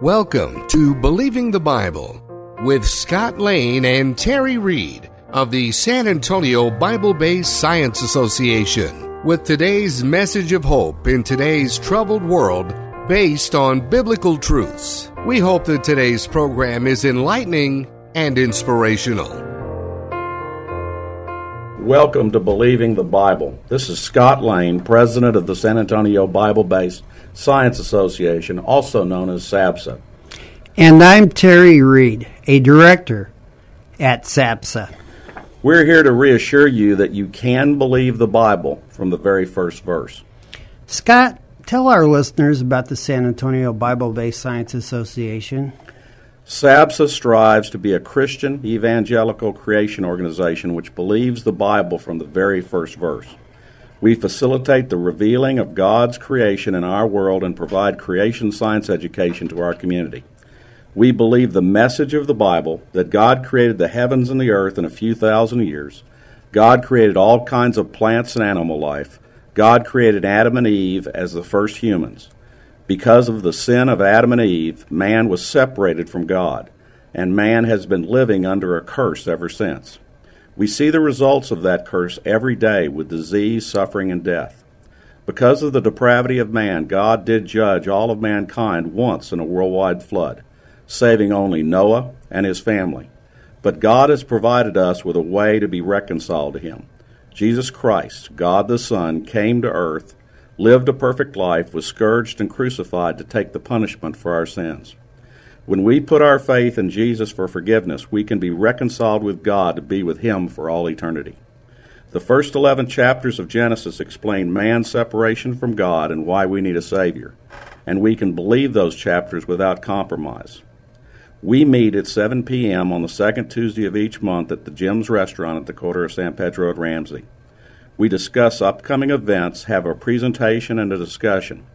Welcome to Believing the Bible with Scott Lane and Terry Reed of the San Antonio Bible Based Science Association with today's message of hope in today's troubled world based on biblical truths. We hope that today's program is enlightening and inspirational. Welcome to Believing the Bible. This is Scott Lane, president of the San Antonio Bible Based Science Association, also known as SABSA. And I'm Terry Reed, a director at SABSA. We're here to reassure you that you can believe the Bible from the very first verse. Scott, tell our listeners about the San Antonio Bible Based Science Association. SABSA strives to be a Christian evangelical creation organization which believes the Bible from the very first verse. We facilitate the revealing of God's creation in our world and provide creation science education to our community. We believe the message of the Bible that God created the heavens and the earth in a few thousand years. God created all kinds of plants and animal life. God created Adam and Eve as the first humans. Because of the sin of Adam and Eve, man was separated from God, and man has been living under a curse ever since. We see the results of that curse every day with disease, suffering, and death. Because of the depravity of man, God did judge all of mankind once in a worldwide flood, saving only Noah and his family. But God has provided us with a way to be reconciled to Him. Jesus Christ, God the Son, came to earth, lived a perfect life, was scourged and crucified to take the punishment for our sins. When we put our faith in Jesus for forgiveness, we can be reconciled with God to be with Him for all eternity. The first 11 chapters of Genesis explain man's separation from God and why we need a Savior, and we can believe those chapters without compromise. We meet at 7 p.m. on the second Tuesday of each month at the Jim's Restaurant at the corner of San Pedro at Ramsey. We discuss upcoming events, have a presentation, and a discussion.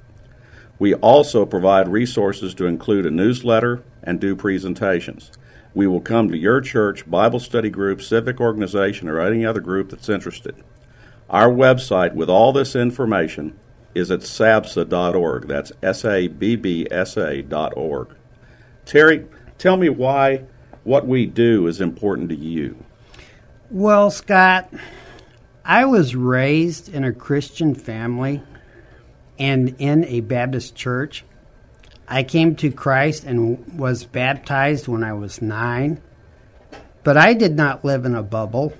We also provide resources to include a newsletter and do presentations. We will come to your church, Bible study group, civic organization, or any other group that's interested. Our website with all this information is at sabsa.org. That's S A B B S A.org. Terry, tell me why what we do is important to you. Well, Scott, I was raised in a Christian family and in a Baptist church. I came to Christ and was baptized when I was nine, but I did not live in a bubble.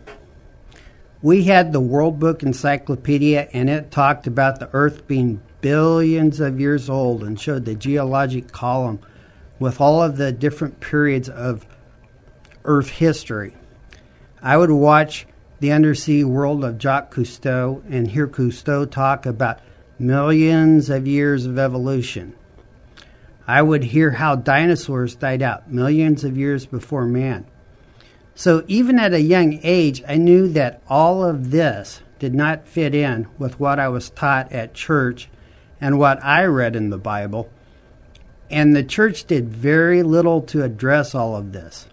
We had the World Book Encyclopedia, and it talked about the Earth being billions of years old and showed the geologic column with all of the different periods of Earth history. I would watch the undersea world of Jacques Cousteau and hear Cousteau talk about millions of years of evolution. I would hear how dinosaurs died out millions of years before man. So even at a young age, I knew that all of this did not fit in with what I was taught at church and what I read in the Bible. And the church did very little to address all of this.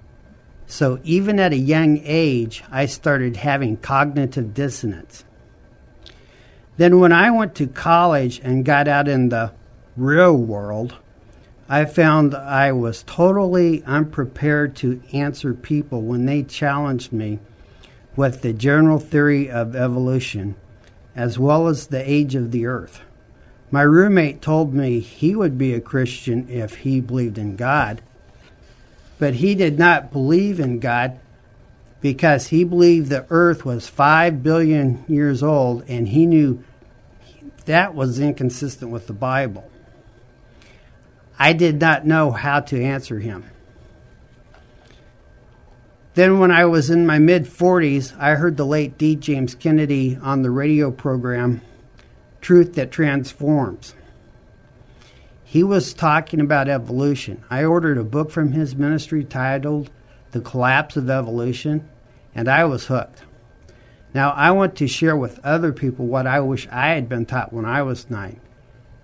So even at a young age, I started having cognitive dissonance. Then, when I went to college and got out in the real world, I found I was totally unprepared to answer people when they challenged me with the general theory of evolution as well as the age of the earth. My roommate told me he would be a Christian if he believed in God, but he did not believe in God because he believed the earth was 5 billion years old and he knew that was inconsistent with the Bible. I did not know how to answer him. Then, when I was in my mid 40s, I heard the late D. James Kennedy on the radio program Truth That Transforms. He was talking about evolution. I ordered a book from his ministry titled The Collapse of Evolution, and I was hooked. Now, I want to share with other people what I wish I had been taught when I was nine.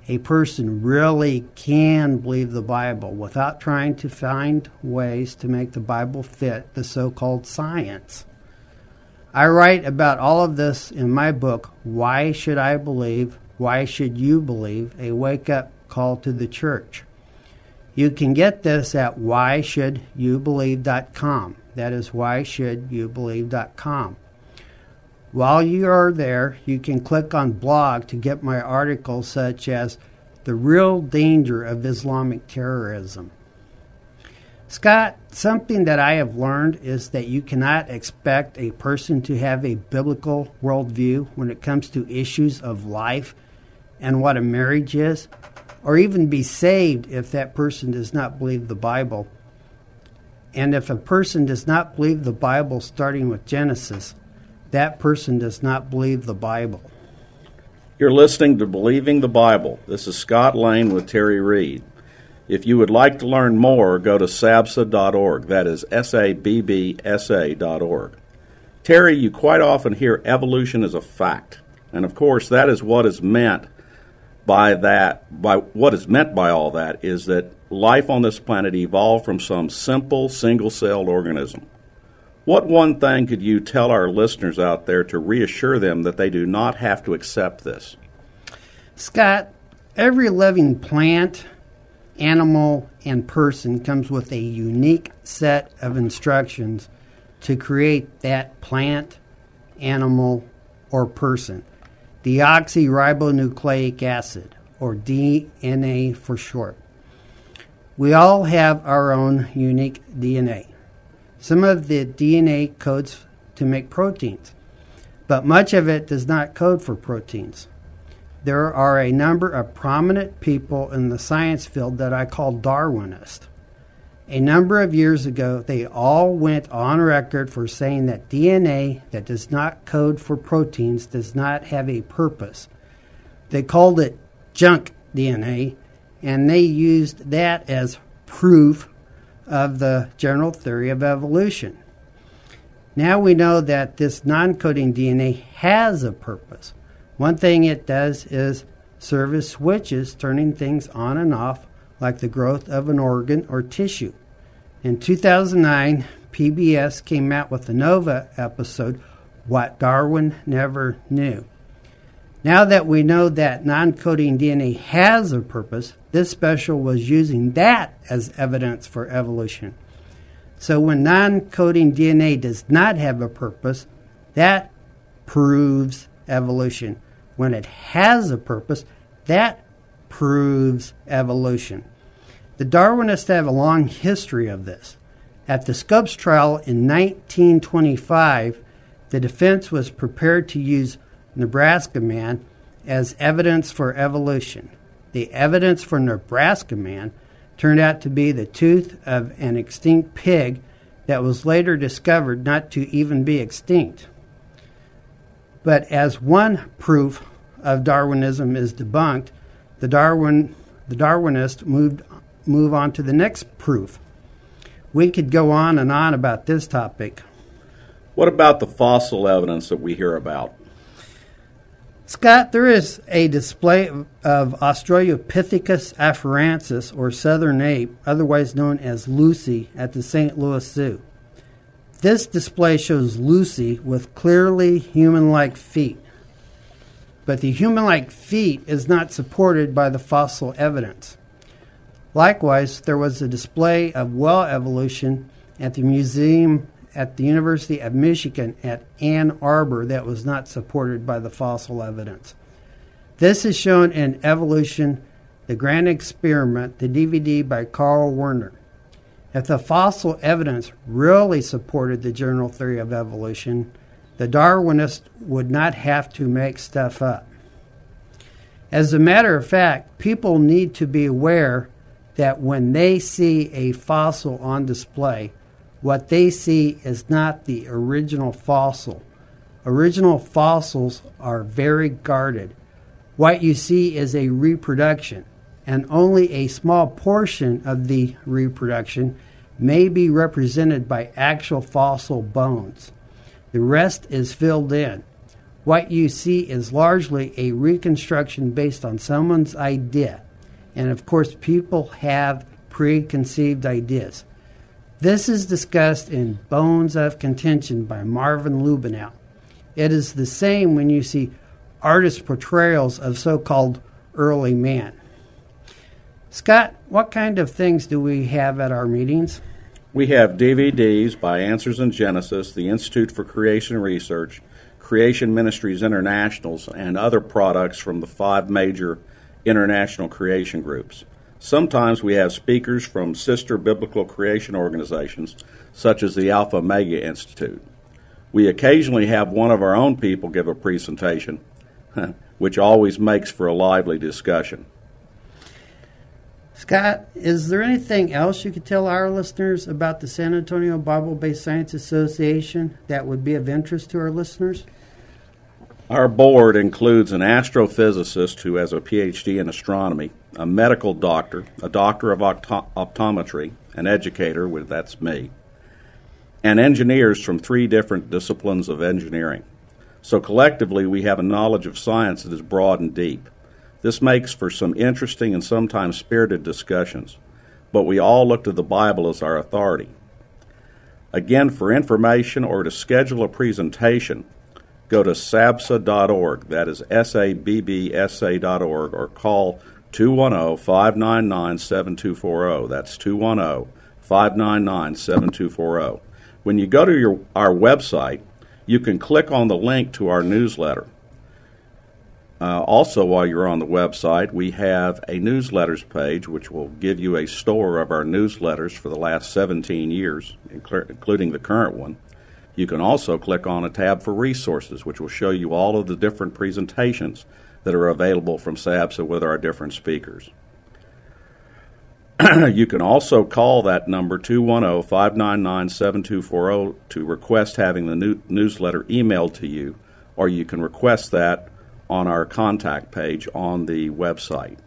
A person really can believe the Bible without trying to find ways to make the Bible fit the so called science. I write about all of this in my book, Why Should I Believe? Why Should You Believe? A Wake Up Call to the Church. You can get this at whyshouldyoubelieve.com. That is whyshouldyoubelieve.com. While you are there, you can click on blog to get my articles such as The Real Danger of Islamic Terrorism. Scott, something that I have learned is that you cannot expect a person to have a biblical worldview when it comes to issues of life and what a marriage is, or even be saved if that person does not believe the Bible. And if a person does not believe the Bible starting with Genesis, that person does not believe the Bible. You're listening to Believing the Bible. This is Scott Lane with Terry Reed. If you would like to learn more, go to sabsa.org. That is S A B B S A.org. Terry, you quite often hear evolution as a fact. And of course, that is what is meant by that, by what is meant by all that is that life on this planet evolved from some simple single celled organism. What one thing could you tell our listeners out there to reassure them that they do not have to accept this? Scott, every living plant, animal, and person comes with a unique set of instructions to create that plant, animal, or person. Deoxyribonucleic acid, or DNA for short. We all have our own unique DNA. Some of the DNA codes to make proteins, but much of it does not code for proteins. There are a number of prominent people in the science field that I call Darwinist. A number of years ago, they all went on record for saying that DNA that does not code for proteins does not have a purpose. They called it junk DNA, and they used that as proof of the general theory of evolution. Now we know that this non coding DNA has a purpose. One thing it does is serve as switches, turning things on and off, like the growth of an organ or tissue. In 2009, PBS came out with the Nova episode, What Darwin Never Knew. Now that we know that non coding DNA has a purpose, this special was using that as evidence for evolution. So when non coding DNA does not have a purpose, that proves evolution. When it has a purpose, that proves evolution. The Darwinists have a long history of this. At the Scopes trial in 1925, the defense was prepared to use Nebraska Man as evidence for evolution. The evidence for Nebraska Man turned out to be the tooth of an extinct pig that was later discovered not to even be extinct. But as one proof of Darwinism is debunked, the Darwin the Darwinists moved move on to the next proof. We could go on and on about this topic. What about the fossil evidence that we hear about? Scott, there is a display of Australopithecus afarensis, or southern ape, otherwise known as Lucy, at the St. Louis Zoo. This display shows Lucy with clearly human like feet. But the human like feet is not supported by the fossil evidence. Likewise, there was a display of well evolution at the Museum at the University of Michigan at Ann Arbor that was not supported by the fossil evidence. This is shown in Evolution, the Grand Experiment, the DVD by Carl Werner. If the fossil evidence really supported the general theory of evolution, the Darwinists would not have to make stuff up. As a matter of fact, people need to be aware that when they see a fossil on display, what they see is not the original fossil. Original fossils are very guarded. What you see is a reproduction, and only a small portion of the reproduction may be represented by actual fossil bones. The rest is filled in. What you see is largely a reconstruction based on someone's idea. And of course, people have preconceived ideas. This is discussed in Bones of Contention by Marvin Lubenow. It is the same when you see artist portrayals of so called early man. Scott, what kind of things do we have at our meetings? We have DVDs by Answers in Genesis, the Institute for Creation Research, Creation Ministries Internationals, and other products from the five major international creation groups. Sometimes we have speakers from sister biblical creation organizations, such as the Alpha Omega Institute. We occasionally have one of our own people give a presentation, which always makes for a lively discussion. Scott, is there anything else you could tell our listeners about the San Antonio Bible Based Science Association that would be of interest to our listeners? Our board includes an astrophysicist who has a PhD in astronomy, a medical doctor, a doctor of opto- optometry, an educator, that's me, and engineers from three different disciplines of engineering. So collectively, we have a knowledge of science that is broad and deep. This makes for some interesting and sometimes spirited discussions, but we all look to the Bible as our authority. Again, for information or to schedule a presentation, go to sabsa.org, that is S A B B S A.org, or call 210 599 7240. That's 210 599 7240. When you go to your, our website, you can click on the link to our newsletter. Uh, also, while you're on the website, we have a newsletters page which will give you a store of our newsletters for the last 17 years, including the current one. You can also click on a tab for resources, which will show you all of the different presentations that are available from SABSA with our different speakers. you can also call that number 210 599 7240 to request having the new- newsletter emailed to you, or you can request that on our contact page on the website.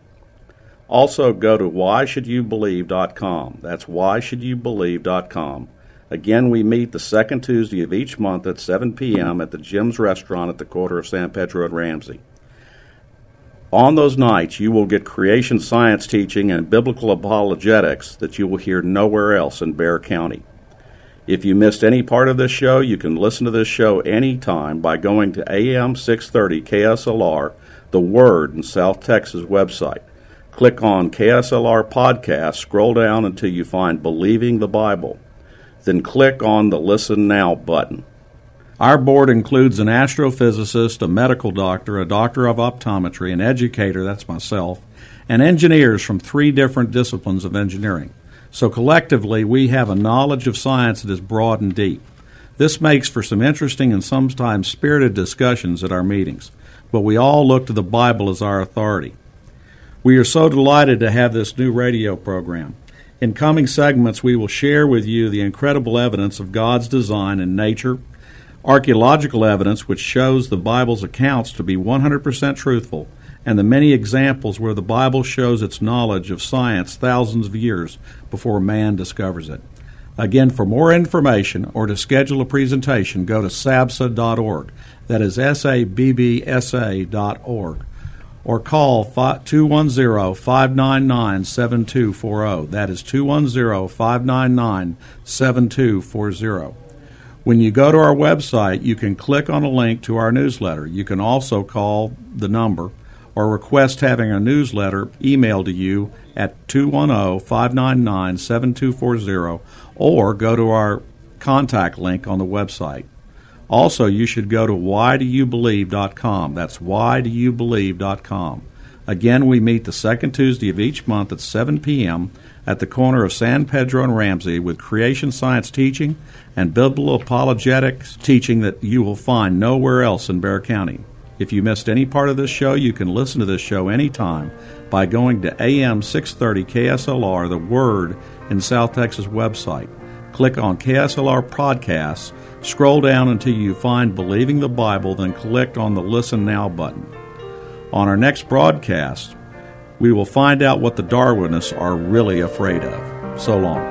Also, go to whyshouldyoubelieve.com. That's whyshouldyoubelieve.com. Again, we meet the second Tuesday of each month at 7 p.m. at the Jim's Restaurant at the corner of San Pedro and Ramsey. On those nights, you will get creation science teaching and biblical apologetics that you will hear nowhere else in Bexar County. If you missed any part of this show, you can listen to this show anytime by going to AM 630 KSLR, the Word in South Texas website. Click on KSLR Podcast, scroll down until you find Believing the Bible. Then click on the Listen Now button. Our board includes an astrophysicist, a medical doctor, a doctor of optometry, an educator, that's myself, and engineers from three different disciplines of engineering. So collectively, we have a knowledge of science that is broad and deep. This makes for some interesting and sometimes spirited discussions at our meetings, but we all look to the Bible as our authority. We are so delighted to have this new radio program. In coming segments, we will share with you the incredible evidence of God's design in nature, archaeological evidence which shows the Bible's accounts to be 100% truthful, and the many examples where the Bible shows its knowledge of science thousands of years before man discovers it. Again, for more information or to schedule a presentation, go to sabsa.org. That is S A B B S A dot org. Or call 210 599 7240. That is 210 599 7240. When you go to our website, you can click on a link to our newsletter. You can also call the number or request having a newsletter emailed to you at 210 599 7240 or go to our contact link on the website. Also, you should go to whydoyoubelieve.com. That's whydoyoubelieve.com. Again, we meet the second Tuesday of each month at 7 p.m. at the corner of San Pedro and Ramsey with creation science teaching and biblical apologetics teaching that you will find nowhere else in Bexar County. If you missed any part of this show, you can listen to this show anytime by going to AM 630 KSLR, the Word, in South Texas website. Click on KSLR Podcasts, scroll down until you find Believing the Bible, then click on the Listen Now button. On our next broadcast, we will find out what the Darwinists are really afraid of. So long.